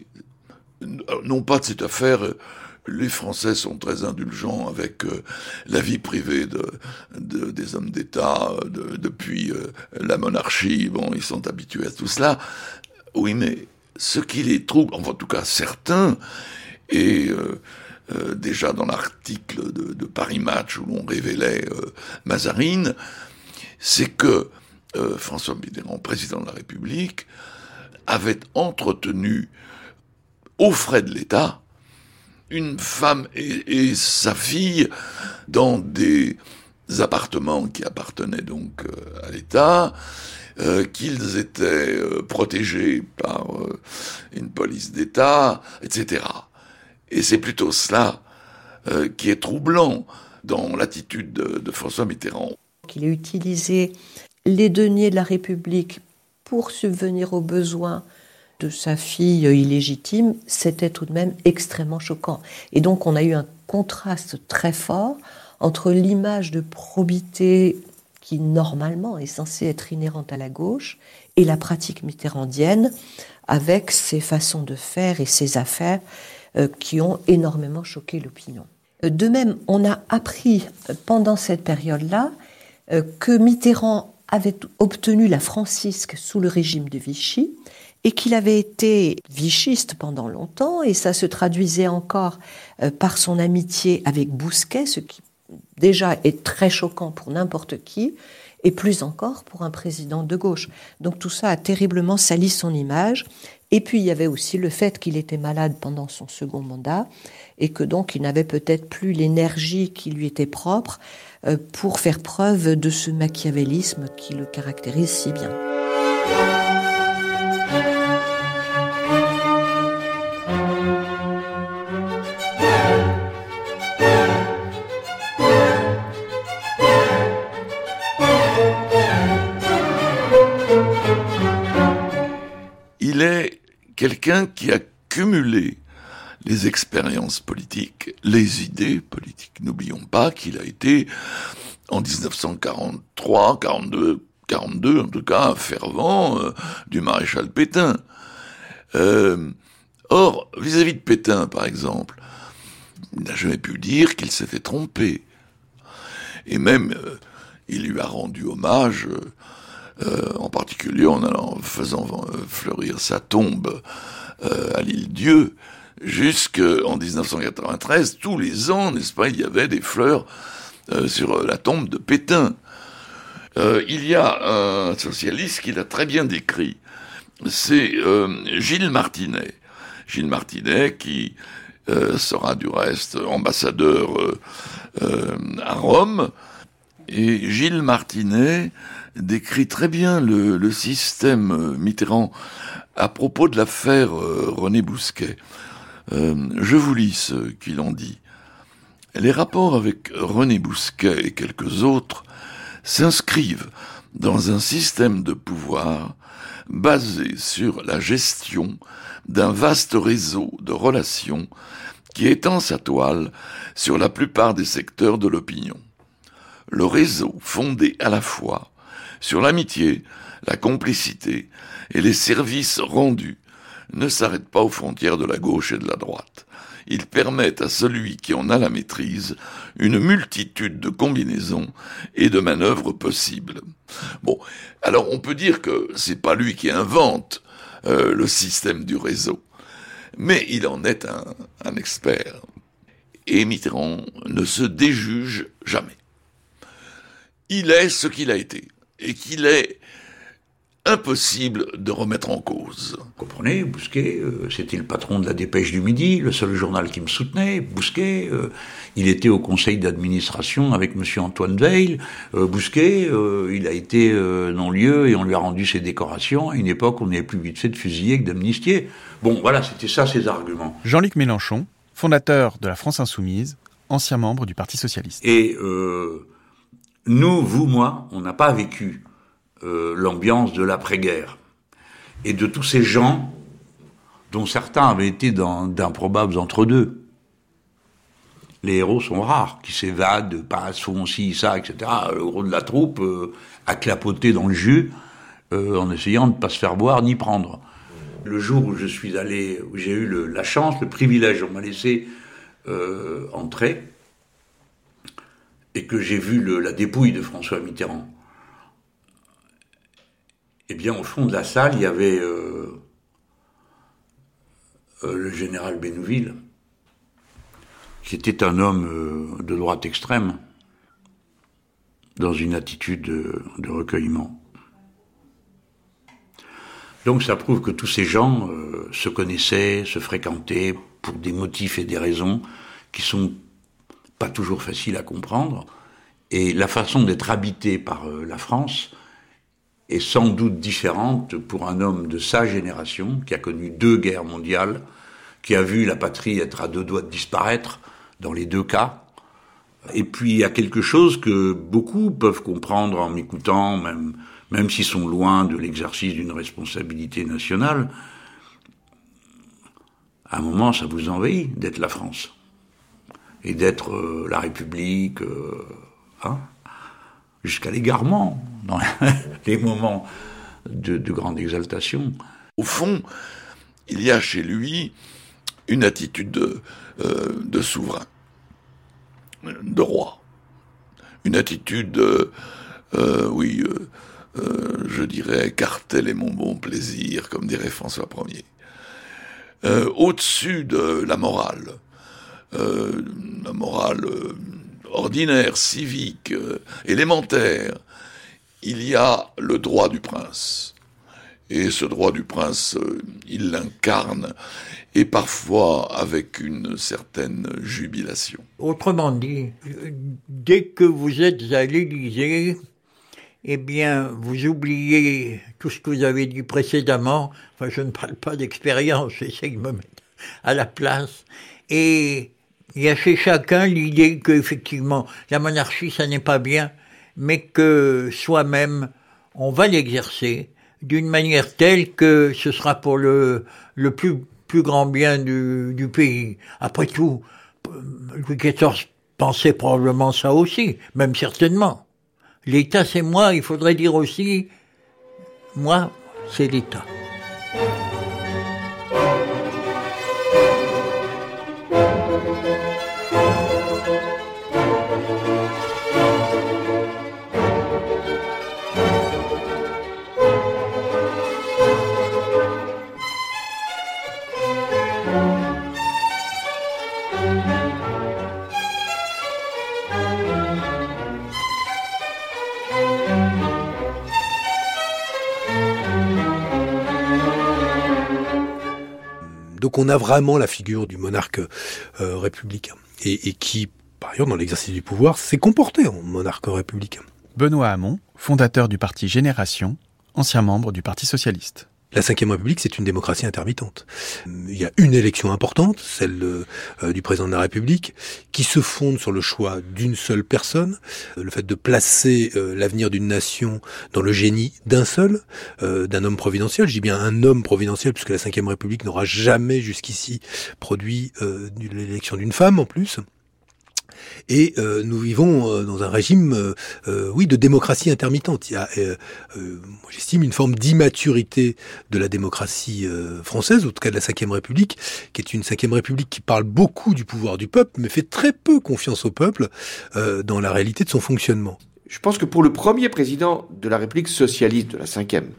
non pas de cette affaire les Français sont très indulgents avec euh, la vie privée de, de des hommes d'État de, depuis euh, la monarchie. Bon, ils sont habitués à tout cela. Oui, mais ce qui les trouble, en tout cas certains, et euh, euh déjà dans l'article de, de, Paris Match où l'on révélait Mazarine, c'est que François Mitterrand, président de la République, avait entretenu aux frais de l'État une femme et, sa fille dans des appartements qui appartenaient donc euh, à l'État, euh, qu'ils étaient euh, protégés par une police d'État, etc. Et c'est plutôt cela qui est troublant dans l'attitude de, de François Mitterrand. Qu'il ait utilisé les deniers de la République pour subvenir aux besoins de sa fille illégitime, c'était tout de même extrêmement choquant. Et donc on a eu un contraste très fort entre l'image de probité qui normalement est censée être inhérente à la gauche et la pratique mitterrandienne avec ses façons de faire et ses affaires euh, qui ont énormément choqué l'opinion. De même, on a appris pendant cette période-là euh, que Mitterrand avait obtenu la francisque sous le régime de Vichy et qu'il avait été vichiste pendant longtemps, et ça se traduisait encore euh, par son amitié avec Bousquet, ce qui déjà est très choquant pour n'importe qui, et plus encore pour un président de gauche. Donc tout ça a terriblement sali son image. Et puis il y avait aussi le fait qu'il était malade pendant son second mandat et que donc il n'avait peut-être plus l'énergie qui lui était propre euh, pour faire preuve de ce machiavélisme qui le caractérise si bien. Quelqu'un qui a cumulé les expériences politiques, les idées politiques. N'oublions pas qu'il a été, en 1943, 42, 42 en tout cas, fervent euh, du maréchal Pétain. Euh, or, vis-à-vis de Pétain, par exemple, il n'a jamais pu dire qu'il s'était trompé. Et même, euh, il lui a rendu hommage, en particulier en allant, faisant fleurir sa tombe à l'île Dieu, jusqu'en 1993, tous les ans, n'est-ce pas, il y avait des fleurs euh, sur la tombe de Pétain. Euh, il y a un socialiste qui l'a très bien décrit, c'est euh, Gilles Martinet. Gilles Martinet qui sera du reste ambassadeur à Rome. Et Gilles Martinet décrit très bien le, système Mitterrand à propos de l'affaire René Bousquet. Euh, je vous lis ce qu'il en dit. Les rapports avec René Bousquet et quelques autres s'inscrivent dans un système de pouvoir basé sur la gestion d'un vaste réseau de relations qui étend sa toile sur la plupart des secteurs de l'opinion. Le réseau fondé à la fois sur l'amitié, la complicité et les services rendus ne s'arrête pas aux frontières de la gauche et de la droite. Il permet à celui qui en a la maîtrise une multitude de combinaisons et de manœuvres possibles. Bon, alors on peut dire que c'est pas lui qui invente euh, le système du réseau, mais il en est un, un expert. Et Mitterrand ne se déjuge jamais. Il est ce qu'il a été, et qu'il est impossible de remettre en cause. Vous comprenez, Bousquet, euh, c'était le patron de la Dépêche du Midi, le seul journal qui me soutenait? Bousquet, euh, il était au conseil d'administration avec M. Antoine Veil. Euh, Bousquet, il a été non-lieu et on lui a rendu ses décorations à une époque où on avait plus vite fait de fusiller que d'amnistier. Bon, voilà, c'était ça ses arguments. Jean-Luc Mélenchon, fondateur de la France Insoumise, ancien membre du Parti Socialiste. Et nous, vous, moi, on n'a pas vécu euh, l'ambiance de l'après-guerre. Et de tous ces gens dont certains avaient été dans d'improbables entre-deux. Les héros sont rares, qui s'évadent, passent, font ci, ça, etc. Le gros de la troupe euh, a clapoté dans le jus euh, en essayant de ne pas se faire boire ni prendre. Le jour où je suis allé, où j'ai eu la chance, le privilège, on m'a laissé entrer, et que j'ai vu la dépouille de François Mitterrand, eh bien, au fond de la salle, il y avait euh, euh, le général Benouville, qui était un homme euh, de droite extrême, dans une attitude de, recueillement. Donc ça prouve que tous ces gens se connaissaient, se fréquentaient pour des motifs et des raisons qui sont pas toujours faciles à comprendre. Et la façon d'être habité par la France est sans doute différente pour un homme de sa génération, qui a connu deux guerres mondiales, qui a vu la patrie être à deux doigts de disparaître dans les deux cas. Et puis il y a quelque chose que beaucoup peuvent comprendre en m'écoutant, même, même s'ils sont loin de l'exercice d'une responsabilité nationale. À un moment, ça vous envahit d'être la France et d'être euh, la République. Euh, hein jusqu'à l'égarement dans les moments de, grande exaltation. Au fond, il y a chez lui une attitude de, euh, souverain, de roi, une attitude, de, oui, je dirais, cartel et mon bon plaisir, comme dirait François Ier. Au-dessus de la morale, la morale ordinaire, civique, euh, élémentaire, il y a le droit du prince. Et ce droit du prince, euh, il l'incarne, et parfois avec une certaine jubilation. Autrement dit, dès que vous êtes à l'Élysée, eh bien, vous oubliez tout ce que vous avez dit précédemment. Enfin, je ne parle pas d'expérience, j'essaie de me mettre à la place. Et il y a chez chacun l'idée qu'effectivement, la monarchie, ça n'est pas bien, mais que soi-même, on va l'exercer d'une manière telle que ce sera pour le, le plus, plus grand bien du, du pays. Après tout, Louis XIV pensait probablement ça aussi, même certainement. L'État, c'est moi, il faudrait dire aussi, moi, c'est l'État. On a vraiment la figure du monarque euh, républicain et, et, qui, par ailleurs, dans l'exercice du pouvoir, s'est comporté en monarque républicain. Benoît Hamon, fondateur du parti Génération, ancien membre du Parti socialiste. La Ve République, c'est une démocratie intermittente. Il y a une élection importante, celle euh, du président de la République, qui se fonde sur le choix d'une seule personne, euh, le fait de placer euh, l'avenir d'une nation dans le génie d'un seul, d'un homme providentiel. Je dis bien un homme providentiel, puisque la Ve République n'aura jamais jusqu'ici produit l'élection d'une femme en plus. Et euh, nous vivons euh, dans un régime, euh, oui, de démocratie intermittente. Il y a, j'estime, une forme d'immaturité de la démocratie française, en tout cas de la Ve République, qui est une Ve République qui parle beaucoup du pouvoir du peuple, mais fait très peu confiance au peuple dans la réalité de son fonctionnement. Je pense que pour le premier président de la République socialiste, de la cinquième,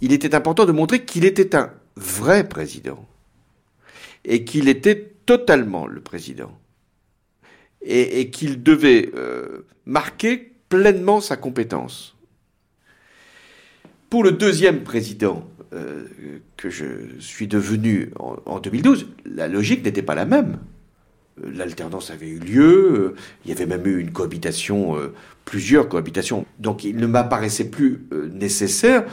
il était important de montrer qu'il était un vrai président et qu'il était totalement le président et, qu'il devait euh, marquer pleinement sa compétence. Pour le deuxième président euh, que je suis devenu en, 2012, la logique n'était pas la même. Euh, l'alternance avait eu lieu, il y avait même eu une cohabitation, plusieurs cohabitations. Donc il ne m'apparaissait plus nécessaire,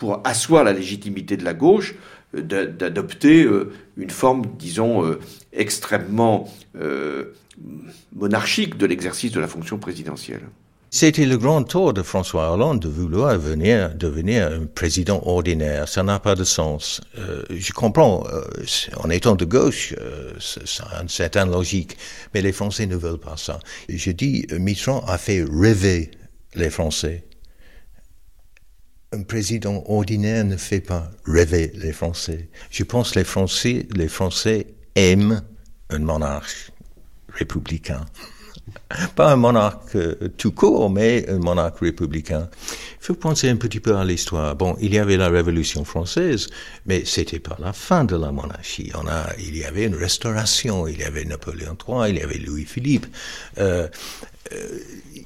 pour asseoir la légitimité de la gauche, d'adopter une forme, disons, extrêmement monarchique de l'exercice de la fonction présidentielle. C'était le grand tour de François Hollande de vouloir venir, devenir un président ordinaire. Ça n'a pas de sens. Euh, je comprends, euh, en étant de gauche, euh, ça a une certaine logique, mais les Français ne veulent pas ça. Je dis, Mitterrand a fait rêver les Français. Un président ordinaire ne fait pas rêver les Français. Je pense que les Français, les Français aiment un monarque républicain. Pas un monarque euh, tout court, mais un monarque républicain. Il faut penser un petit peu à l'histoire. Bon, il y avait la Révolution française, mais c'était pas la fin de la monarchie. Il y avait une restauration. Il y avait Napoléon III, il y avait Louis-Philippe. Euh, euh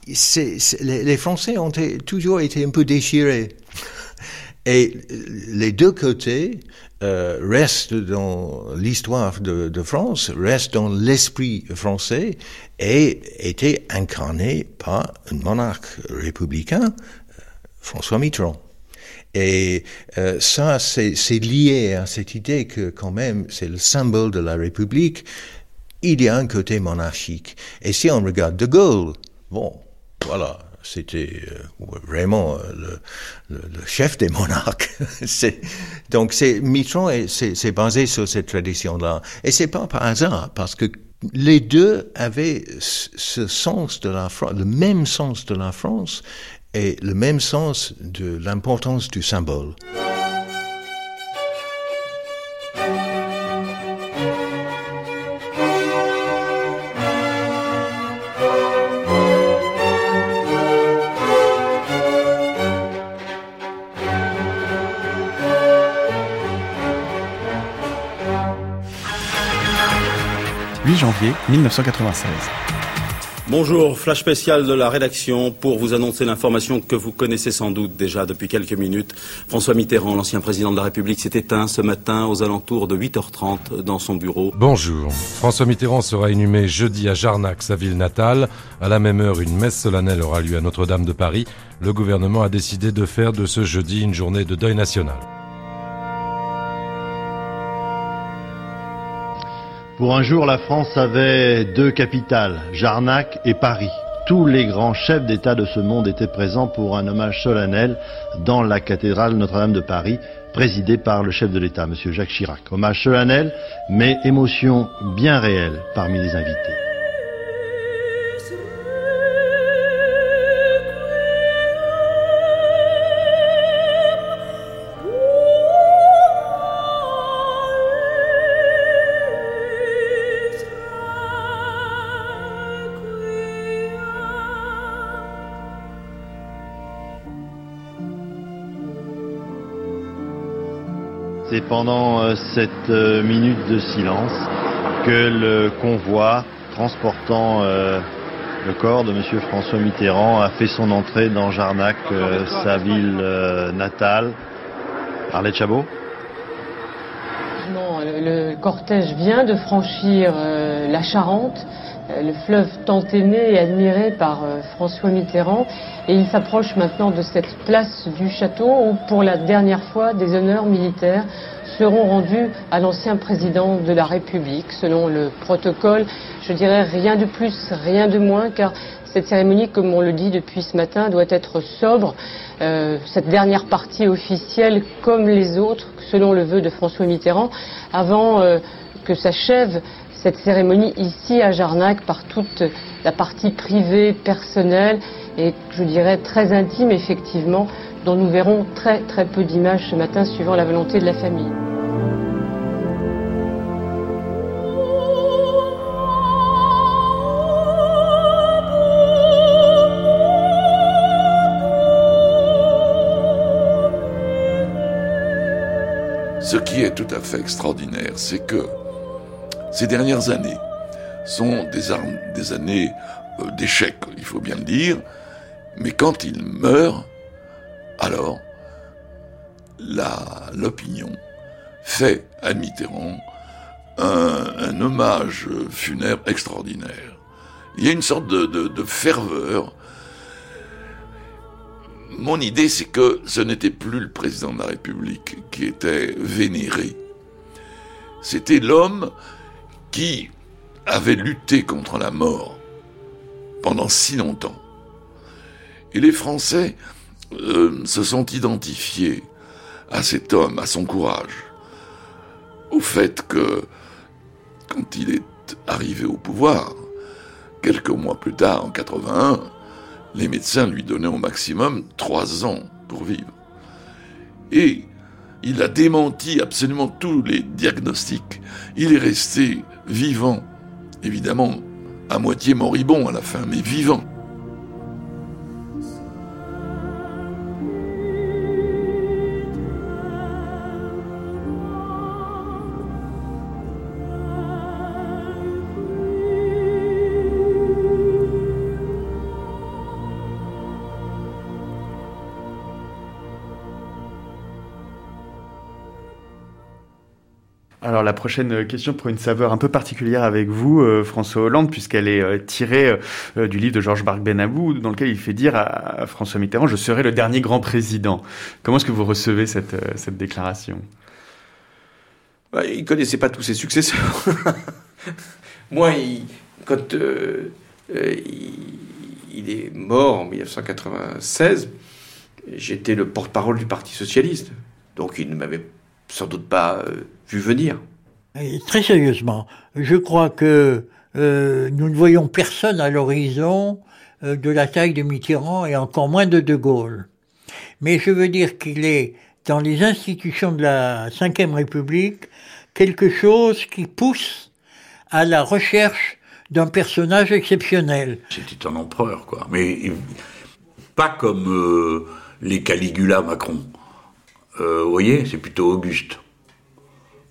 les, Français ont toujours été un peu déchirés. Et les deux côtés euh, restent dans l'histoire de, France, restent dans l'esprit français et étaient incarnés par un monarque républicain, François Mitterrand. Et euh, ça, c'est lié à cette idée que quand même, c'est le symbole de la République. Il y a un côté monarchique. Et si on regarde De Gaulle, bon, voilà, c'était euh, vraiment euh, le, chef des monarques. donc c'est Mitterrand, c'est basé sur cette tradition-là. Et c'est pas par hasard, parce que les deux avaient ce sens de la France, le même sens de la France et le même sens de l'importance du symbole. 1996. Bonjour, flash spécial de la rédaction pour vous annoncer l'information que vous connaissez sans doute déjà depuis quelques minutes. François Mitterrand, l'ancien président de la République, s'est éteint ce matin aux alentours de 8h30 dans son bureau. Bonjour. François Mitterrand sera inhumé jeudi à Jarnac, sa ville natale. À la même heure, une messe solennelle aura lieu à Notre-Dame de Paris. Le gouvernement a décidé de faire de ce jeudi une journée de deuil national. Pour un jour, la France avait deux capitales, Jarnac et Paris. Tous les grands chefs d'État de ce monde étaient présents pour un hommage solennel dans la cathédrale Notre-Dame de Paris, présidée par le chef de l'État, M. Jacques Chirac. Hommage solennel, mais émotion bien réelle parmi les invités. Pendant euh, cette euh, minute de silence que le convoi transportant euh, le corps de M. François Mitterrand a fait son entrée dans Jarnac, sa ville natale. Arlette Chabot le cortège vient de franchir la Charente, le fleuve tant aimé et admiré par François Mitterrand, et il s'approche maintenant de cette place du château où, pour la dernière fois, des honneurs militaires seront rendus à l'ancien président de la République, selon le protocole. Je dirais rien de plus, rien de moins, car cette cérémonie, comme on le dit depuis ce matin, doit être sobre. Euh, cette dernière partie officielle, comme les autres, selon le vœu de François Mitterrand, avant euh, que s'achève cette cérémonie ici à Jarnac par toute la partie privée, personnelle et je dirais très intime effectivement, dont nous verrons très très peu d'images ce matin suivant la volonté de la famille. Ce qui est tout à fait extraordinaire, c'est que ces dernières années sont des, années euh, d'échecs, il faut bien le dire, mais quand il meurt, alors l'opinion fait à Mitterrand un, hommage funèbre extraordinaire. Il y a une sorte de ferveur. Mon idée, c'est que ce n'était plus le président de la République qui était vénéré. C'était l'homme qui avait lutté contre la mort pendant si longtemps. Et les Français euh, se sont identifiés à cet homme, à son courage, au fait que quand il est arrivé au pouvoir, quelques mois plus tard, en 81, les médecins lui donnaient au maximum trois ans pour vivre. Et il a démenti absolument tous les diagnostics. Il est resté vivant, évidemment, à moitié moribond à la fin, mais vivant. Prochaine question pour une saveur un peu particulière avec vous, euh, François Hollande, puisqu'elle est euh, tirée euh, du livre de Georges Barc Benabou, dans lequel il fait dire à, François Mitterrand Je serai le dernier grand président. Comment est-ce que vous recevez cette, déclaration? Bah, Il ne connaissait pas tous ses successeurs. Moi, quand il, est mort en 1996, j'étais le porte-parole du Parti socialiste. Donc il ne m'avait sans doute pas vu venir. Très sérieusement, je crois que euh, nous ne voyons personne à l'horizon euh, de la taille de Mitterrand et encore moins de De Gaulle. Mais je veux dire qu'il est dans les institutions de la Ve République quelque chose qui pousse à la recherche d'un personnage exceptionnel. C'était un empereur, quoi. Mais pas comme euh, les Caligula Macron. vous voyez, c'est plutôt Auguste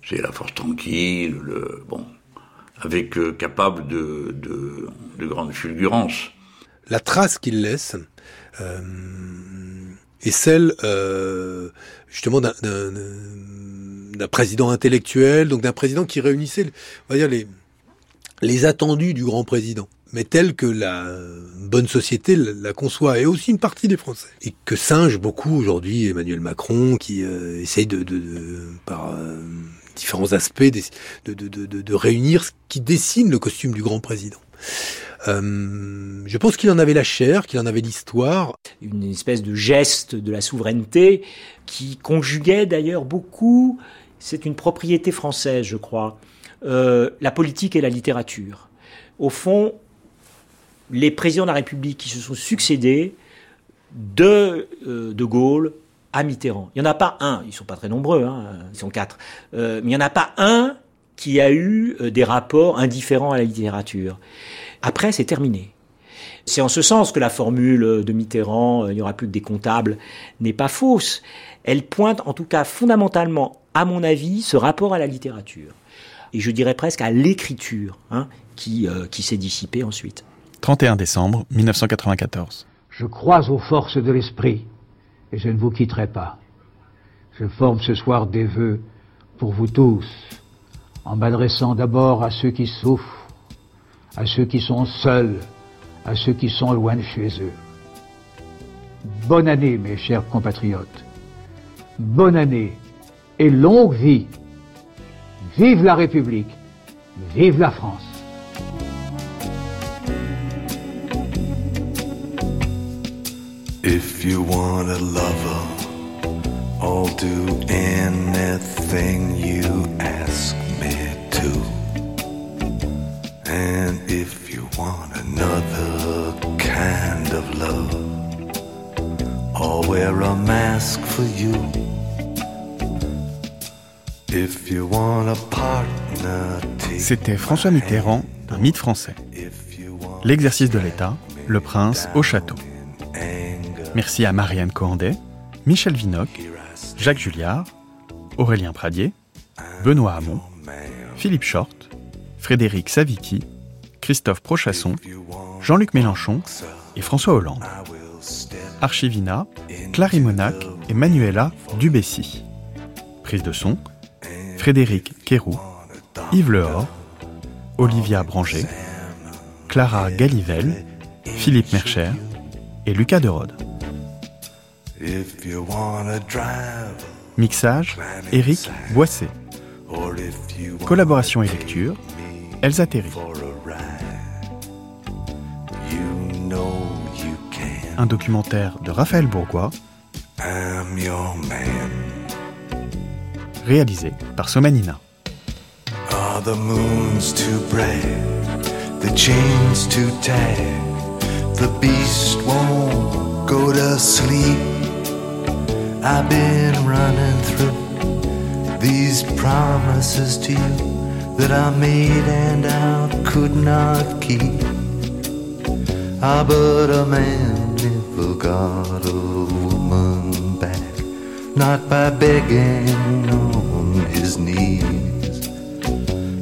c'est la force tranquille, le, bon, avec euh, capable de, de grande fulgurance. La trace qu'il laisse euh, est celle euh, justement d'un président intellectuel, donc d'un président qui réunissait, on va dire les les attendus du grand président mais tel que la bonne société la conçoit, et aussi une partie des Français. Et que singe beaucoup aujourd'hui Emmanuel Macron, qui euh, essaye de, de, de par euh, différents aspects, de, de, réunir ce qui dessine le costume du grand président. Euh, je pense qu'il en avait la chair, qu'il en avait l'histoire. Une espèce de geste de la souveraineté qui conjuguait d'ailleurs beaucoup, c'est une propriété française je crois, euh, la politique et la littérature. Au fond, les présidents de la République qui se sont succédés de euh, De Gaulle à Mitterrand. Il n'y en a pas un, ils sont pas très nombreux, hein, ils sont quatre, euh, mais il n'y en a pas un qui a eu euh, des rapports indifférents à la littérature. Après, c'est terminé. C'est en ce sens que la formule de Mitterrand, il n'y aura plus que des comptables, n'est pas fausse. Elle pointe en tout cas fondamentalement, à mon avis, ce rapport à la littérature. Et je dirais presque à l'écriture, hein, qui, qui s'est dissipée ensuite. 31 décembre 1994. Je crois aux forces de l'esprit et je ne vous quitterai pas. Je forme ce soir des vœux pour vous tous, en m'adressant d'abord à ceux qui souffrent, à ceux qui sont seuls, à ceux qui sont loin de chez eux. Bonne année, mes chers compatriotes. Bonne année et longue vie. Vive la République. Vive la France. If you want a lover, I'll do anything you ask me to. And if you want another kind of love, I'll wear a mask for you. If you want a partner, C'était François Mitterrand, un mythe français. L'exercice de l'État, le prince au château. Merci à Marianne Cohandet, Michel Vinocq, Jacques Julliard, Aurélien Pradier, Benoît Hamon, Philippe Short, Frédéric Savicki, Christophe Prochasson, Jean-Luc Mélenchon et François Hollande. Archivina, Clary Monac et Manuela Dubessy. Prise de son, Frédéric Quérou, Yves Lehor, Olivia Branger, Clara Galivelle, Philippe Mercher et Lucas Derode. Mixage, Eric Boissé. Collaboration et lecture, Elsa Terry. Un documentaire de Raphaël Bourgois. Réalisé par Somanina. Are the moons too bright, the chains too tight, the beast won't go to sleep. I've been running through these promises to you that I made and I could not keep. Ah, but a man never got a woman back, not by begging on his knees.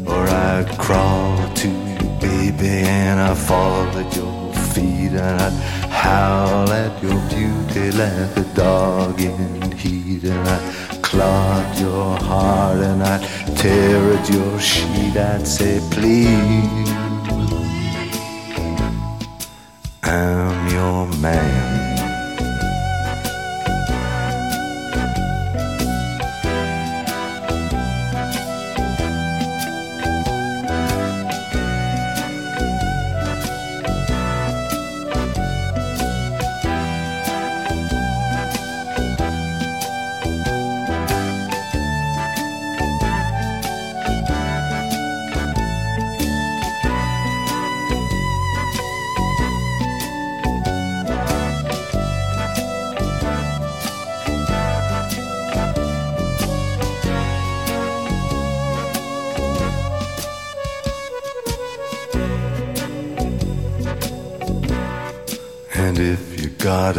Or I'd crawl to you, baby, and I'd fall at your feet and I'd howl at your beauty like a dog in. Heat and I clog your heart and I tear at your sheet. I'd say please I'm your man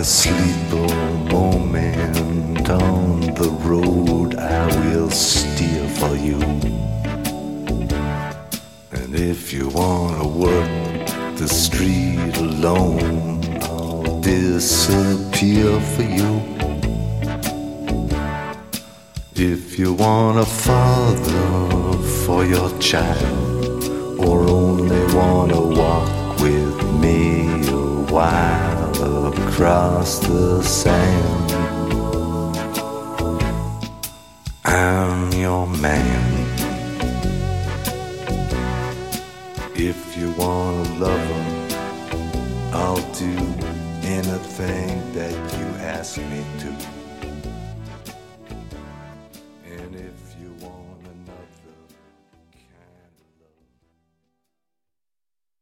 asleep.